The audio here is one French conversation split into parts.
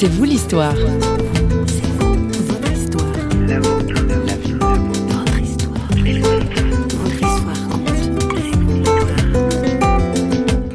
C'est vous l'histoire.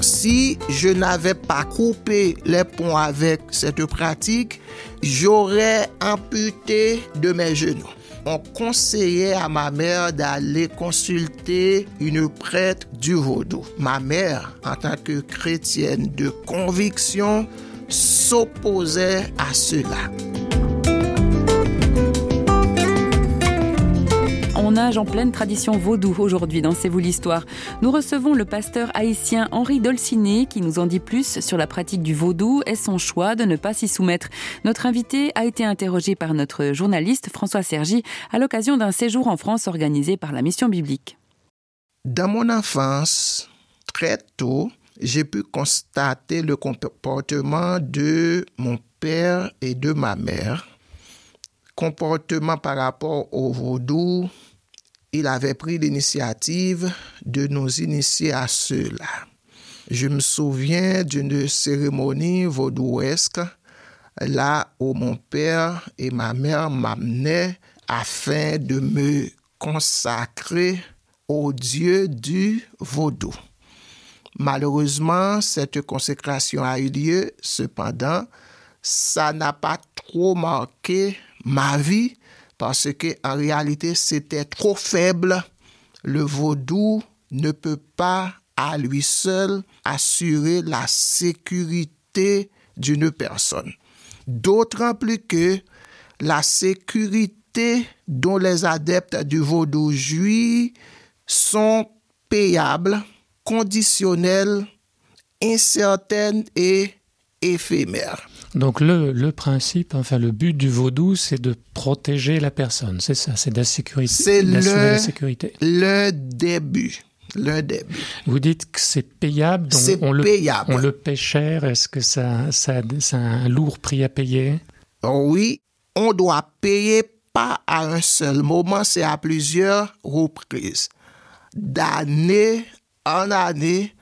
Si je n'avais pas coupé les ponts avec cette pratique, j'aurais amputé de mes genoux. On conseillait à ma mère d'aller consulter une prêtre du vaudou. Ma mère, en tant que chrétienne de conviction, s'opposait à cela. On nage en pleine tradition vaudou aujourd'hui dans C'est vous l'histoire. Nous recevons le pasteur haïtien Henri Dolciné qui nous en dit plus sur la pratique du vaudou et son choix de ne pas s'y soumettre. Notre invité a été interrogé par notre journaliste François Sergi à l'occasion d'un séjour en France organisé par la Mission biblique. Dans mon enfance, très tôt, j'ai pu constater le comportement de mon père et de ma mère. Comportement par rapport au vaudou, il avait pris l'initiative de nous initier à cela. Je me souviens d'une cérémonie vaudouesque là où mon père et ma mère m'amenaient afin de me consacrer au Dieu du vaudou. Malheureusement, cette consécration a eu lieu, cependant, ça n'a pas trop marqué ma vie parce que en réalité c'était trop faible. Le vaudou ne peut pas à lui seul assurer la sécurité d'une personne. D'autant plus que la sécurité dont les adeptes du vaudou jouissent sont payables, conditionnelles, incertaines et éphémères. Donc le, le, principe, enfin le but du vaudou, c'est de protéger la personne, c'est ça, c'est d'assurer la sécurité. Le début. Le début. Vous dites que c'est payable, donc c'est on, payable. Le, on le paie cher, est-ce que ça, ça, ça a un lourd prix à payer? Oui, on doit payer pas à un seul moment, c'est à plusieurs reprises. D'année en année,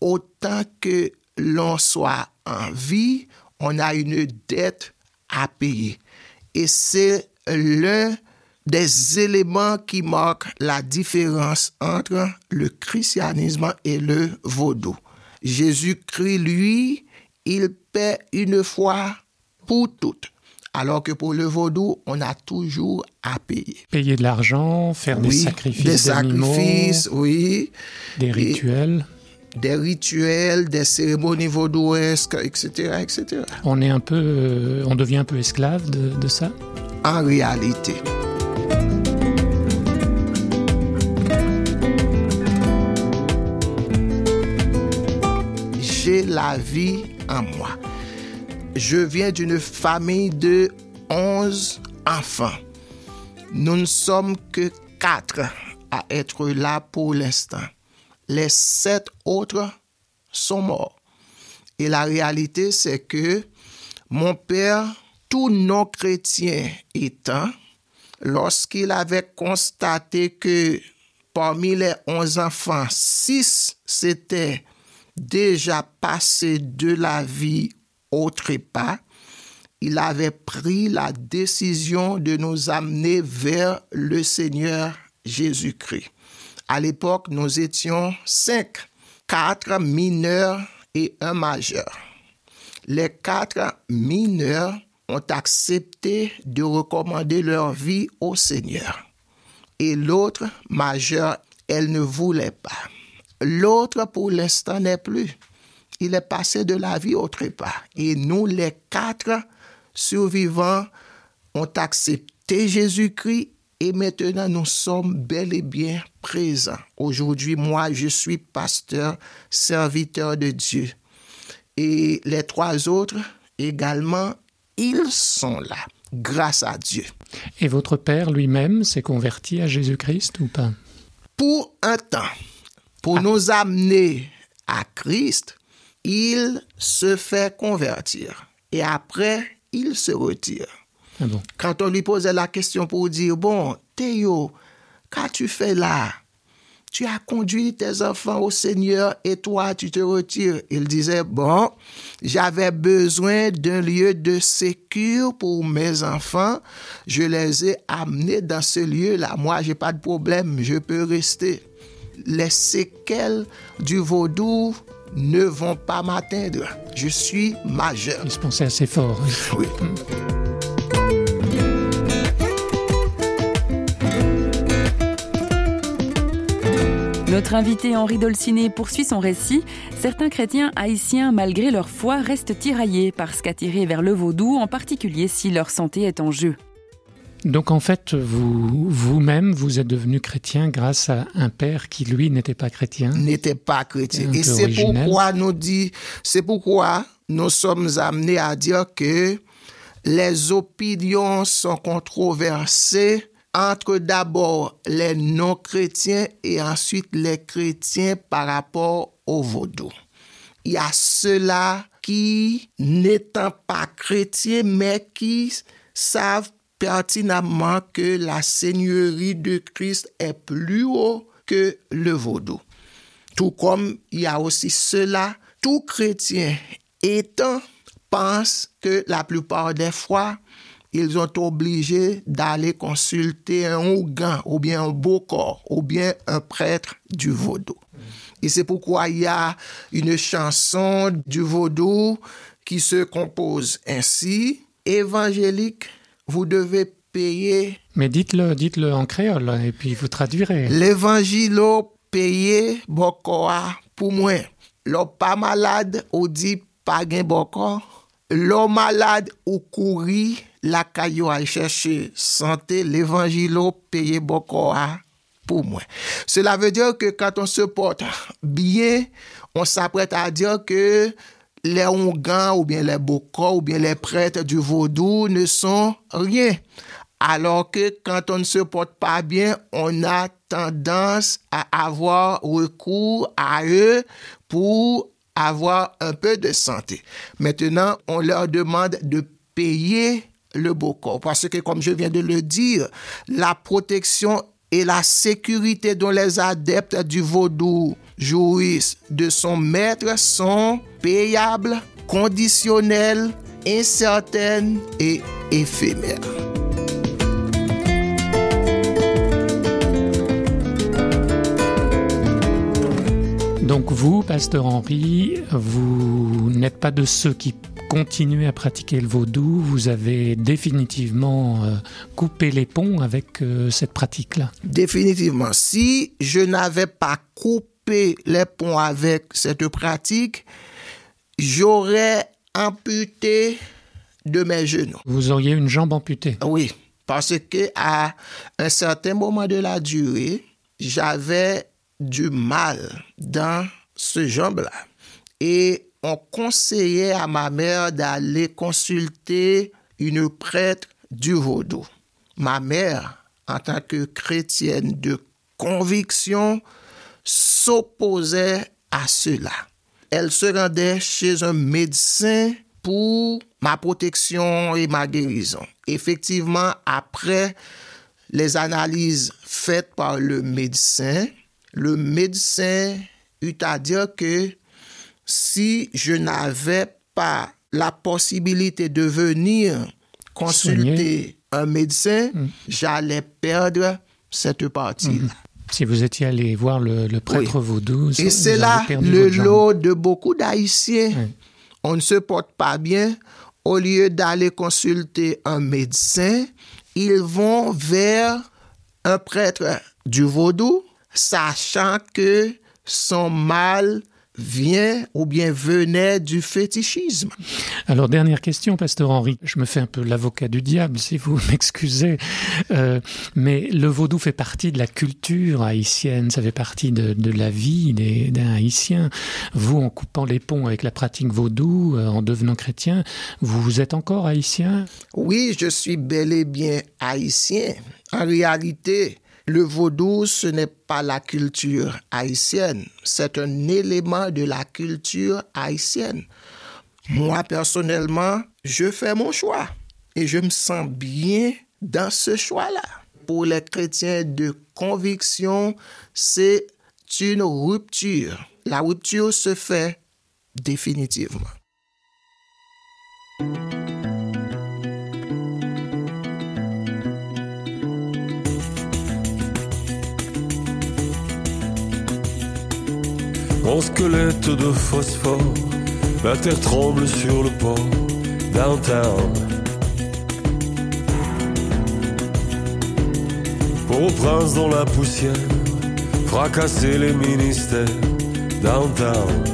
autant que l'on soit en vie, on a une dette à payer. Et c'est l'un des éléments qui marquent la différence entre le christianisme et le vaudou. Jésus-Christ, lui, il paie une fois pour toutes. Alors que pour le vaudou, on a toujours à payer. Payer de l'argent, faire oui, des sacrifices Des sacrifices, oui. Des rituels. Et des rituels, des cérémonies vaudouesques, etc., etc. On est un peu, euh, on devient un peu esclave de, de ça? En réalité. J'ai la vie en moi. Je viens d'une famille de 11 enfants. Nous ne sommes que quatre à être là pour l'instant. Les sept autres sont morts. Et la réalité, c'est que mon père, tout non-chrétien étant, lorsqu'il avait constaté que parmi les onze enfants, six s'étaient déjà passés de la vie au trépas, il avait pris la décision de nous amener vers le Seigneur Jésus-Christ. À l'époque, nous étions cinq, quatre mineurs et un majeur. Les quatre mineurs ont accepté de recommander leur vie au Seigneur. Et l'autre, majeur, elle ne voulait pas. L'autre, pour l'instant, n'est plus. Il est passé de la vie au trépas. Et nous, les quatre survivants, ont accepté Jésus-Christ et maintenant nous sommes bel et bien présents. Aujourd'hui, moi, je suis pasteur, serviteur de Dieu. Et les trois autres également, ils sont là, grâce à Dieu. Et votre père lui-même s'est converti à Jésus-Christ ou pas? Pour un temps, pour ah. nous amener à Christ, il se fait convertir. Et après, il se retire. Ah bon. Quand on lui posait la question pour dire, bon, Théo, qu'as-tu fait là? Tu as conduit tes enfants au Seigneur et toi, tu te retires. Il disait, bon, j'avais besoin d'un lieu de sécurité pour mes enfants. Je les ai amenés dans ce lieu-là. Moi, j'ai pas de problème. Je peux rester. Les séquelles du vaudou ne vont pas m'atteindre. Je suis majeur. Il se pensait assez fort. Oui. Notre invité Henri Dolciné poursuit son récit. Certains chrétiens haïtiens, malgré leur foi, restent tiraillés parce qu'attirés vers le vaudou, en particulier si leur santé est en jeu. Donc en fait, vous vous-même, vous êtes devenu chrétien grâce à un père qui lui n'était pas chrétien. N'était pas chrétien. Et c'est pourquoi nous dit, c'est pourquoi nous sommes amenés à dire que les opinions sont controversées entre d'abord les non-chrétiens et ensuite les chrétiens par rapport au vaudou. Il y a ceux-là qui, n'étant pas chrétiens, mais qui savent pertinemment que la seigneurie de Christ est plus haut que le vaudou. Tout comme il y a aussi ceux-là, tout chrétien étant, pense que la plupart des fois, ils ont obligé d'aller consulter un ougan ou bien un beau corps ou bien un prêtre du vaudou. Et c'est pourquoi il y a une chanson du vaudou qui se compose ainsi. Évangélique, vous devez payer. Mais dites-le, dites-le en créole et puis vous traduirez. L'évangile payé bokoa pour moi. L'homme pas malade ou dit pas gain boko. L'homme malade ou courir la caillou a chercher santé, l'évangile payé beaucoup pour moi. Cela veut dire que quand on se porte bien, on s'apprête à dire que les Ongans ou bien les Bokos ou bien les prêtres du vaudou ne sont rien. Alors que quand on ne se porte pas bien, on a tendance à avoir recours à eux pour avoir un peu de santé. Maintenant, on leur demande de payer le beau corps. Parce que, comme je viens de le dire, la protection et la sécurité dont les adeptes du vaudou jouissent de son maître sont payables, conditionnelles, incertaines et éphémères. Donc vous, pasteur Henri, vous n'êtes pas de ceux qui continuez à pratiquer le vaudou, vous avez définitivement euh, coupé les ponts avec euh, cette pratique-là. Définitivement. Si je n'avais pas coupé les ponts avec cette pratique, j'aurais amputé de mes genoux. Vous auriez une jambe amputée Oui, parce que à un certain moment de la durée, j'avais du mal dans ce jambe-là. Et on conseillait à ma mère d'aller consulter une prêtre du vaudou. Ma mère, en tant que chrétienne de conviction, s'opposait à cela. Elle se rendait chez un médecin pour ma protection et ma guérison. Effectivement, après les analyses faites par le médecin, le médecin eut à dire que si je n'avais pas la possibilité de venir consulter un médecin, mm. j'allais perdre cette partie-là. Si vous étiez allé voir le, prêtre vaudou, et c'est là le lot de beaucoup d'Haïtiens. On ne se porte pas bien. Au lieu d'aller consulter un médecin, ils vont vers un prêtre du vaudou, sachant que son mal vient ou bien venait du fétichisme. Alors, dernière question, Pasteur Henri. Je me fais un peu l'avocat du diable, si vous m'excusez. Euh, mais le vaudou fait partie de la culture haïtienne, ça fait partie de, la vie d'un haïtien. Vous, en coupant les ponts avec la pratique vaudou, euh, en devenant chrétien, vous êtes encore haïtien? Oui, je suis bel et bien haïtien. En réalité, le vaudou, ce n'est pas la culture haïtienne, c'est un élément de la culture haïtienne. Moi, personnellement, je fais mon choix et je me sens bien dans ce choix-là. Pour les chrétiens de conviction, c'est une rupture. La rupture se fait définitivement. Mon squelette de phosphore, la terre tremble sur le port, downtown. Pour prince dans la poussière, fracasser les ministères, downtown.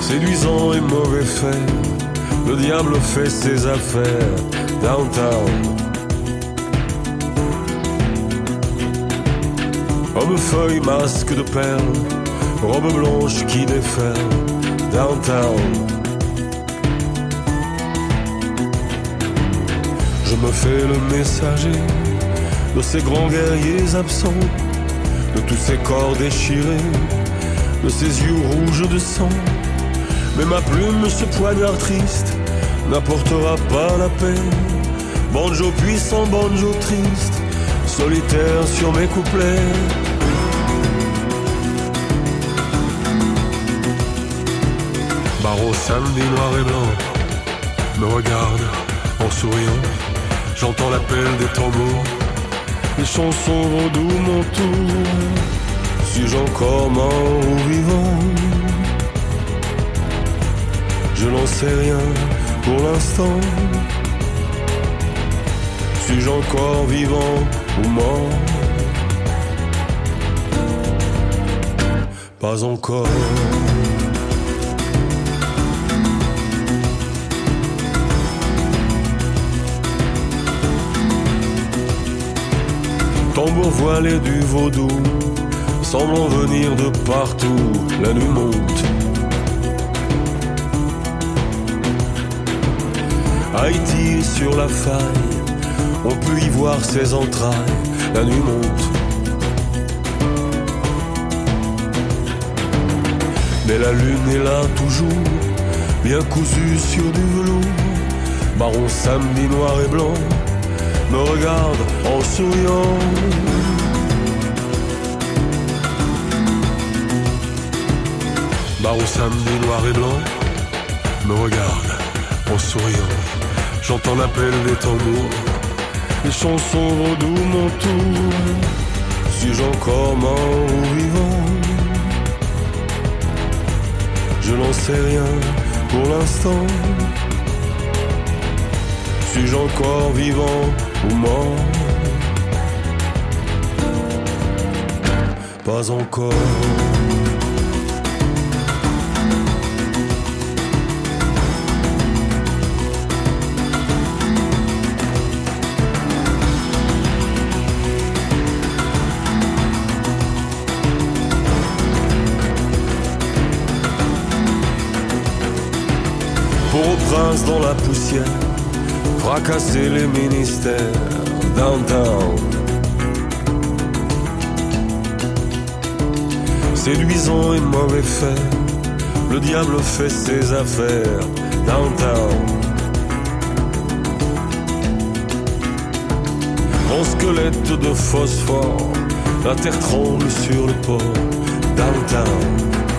Séduisant et mauvais fait, le diable fait ses affaires, downtown. Homme feuille, masque de perles, robe blanche qui déferle, downtown. Je me fais le messager de ces grands guerriers absents, de tous ces corps déchirés, de ces yeux rouges de sang. Mais ma plume, ce poignard triste, n'apportera pas la paix. Banjo puissant, banjo triste, solitaire sur mes couplets. Barreau samedi noir et blanc me regarde en souriant. J'entends l'appel des tambours, les chansons vaudou mon tour. Suis-je encore mort ou vivant? Je n'en sais rien pour l'instant. Suis-je encore vivant ou mort Pas encore. Tambour voilé du vaudou, semblant venir de partout, la nuit monte. Haïti sur la faille, on peut y voir ses entrailles, la nuit monte. Mais la lune est là toujours, bien cousue sur du velours, baron samedi noir et blanc me regarde en souriant. Barreau samedi noir et blanc me regarde en souriant. J'entends l'appel des tambours, les chansons vaudou mon tour. Suis-je encore mort ou vivant? Je n'en sais rien pour l'instant. Suis-je encore vivant ou mort? Pas encore. Dans la poussière fracasser les ministères downtown. Séduisant et mauvais fait, le diable fait ses affaires downtown. En squelette de phosphore, la terre tremble sur le port downtown.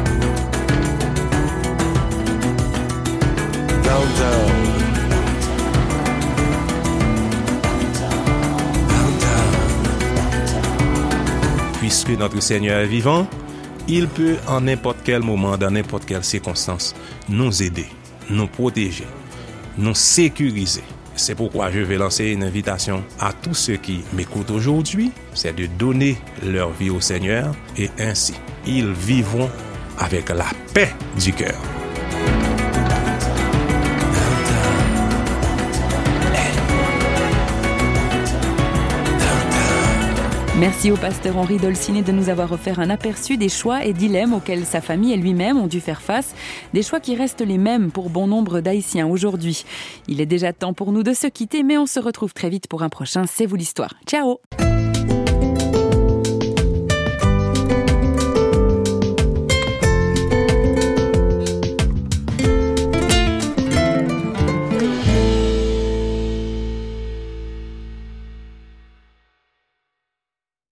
Puisque notre Seigneur est vivant, il peut en n'importe quel moment, dans n'importe quelle circonstance, nous aider, nous protéger, nous sécuriser. C'est pourquoi je vais lancer une invitation à tous ceux qui m'écoutent aujourd'hui, c'est de donner leur vie au Seigneur et ainsi, ils vivront avec la paix du cœur. Merci au pasteur Henri Dolciné de nous avoir offert un aperçu des choix et dilemmes auxquels sa famille et lui-même ont dû faire face, des choix qui restent les mêmes pour bon nombre d'Haïtiens aujourd'hui. Il est déjà temps pour nous de se quitter, mais on se retrouve très vite pour un prochain C'est vous l'histoire. Ciao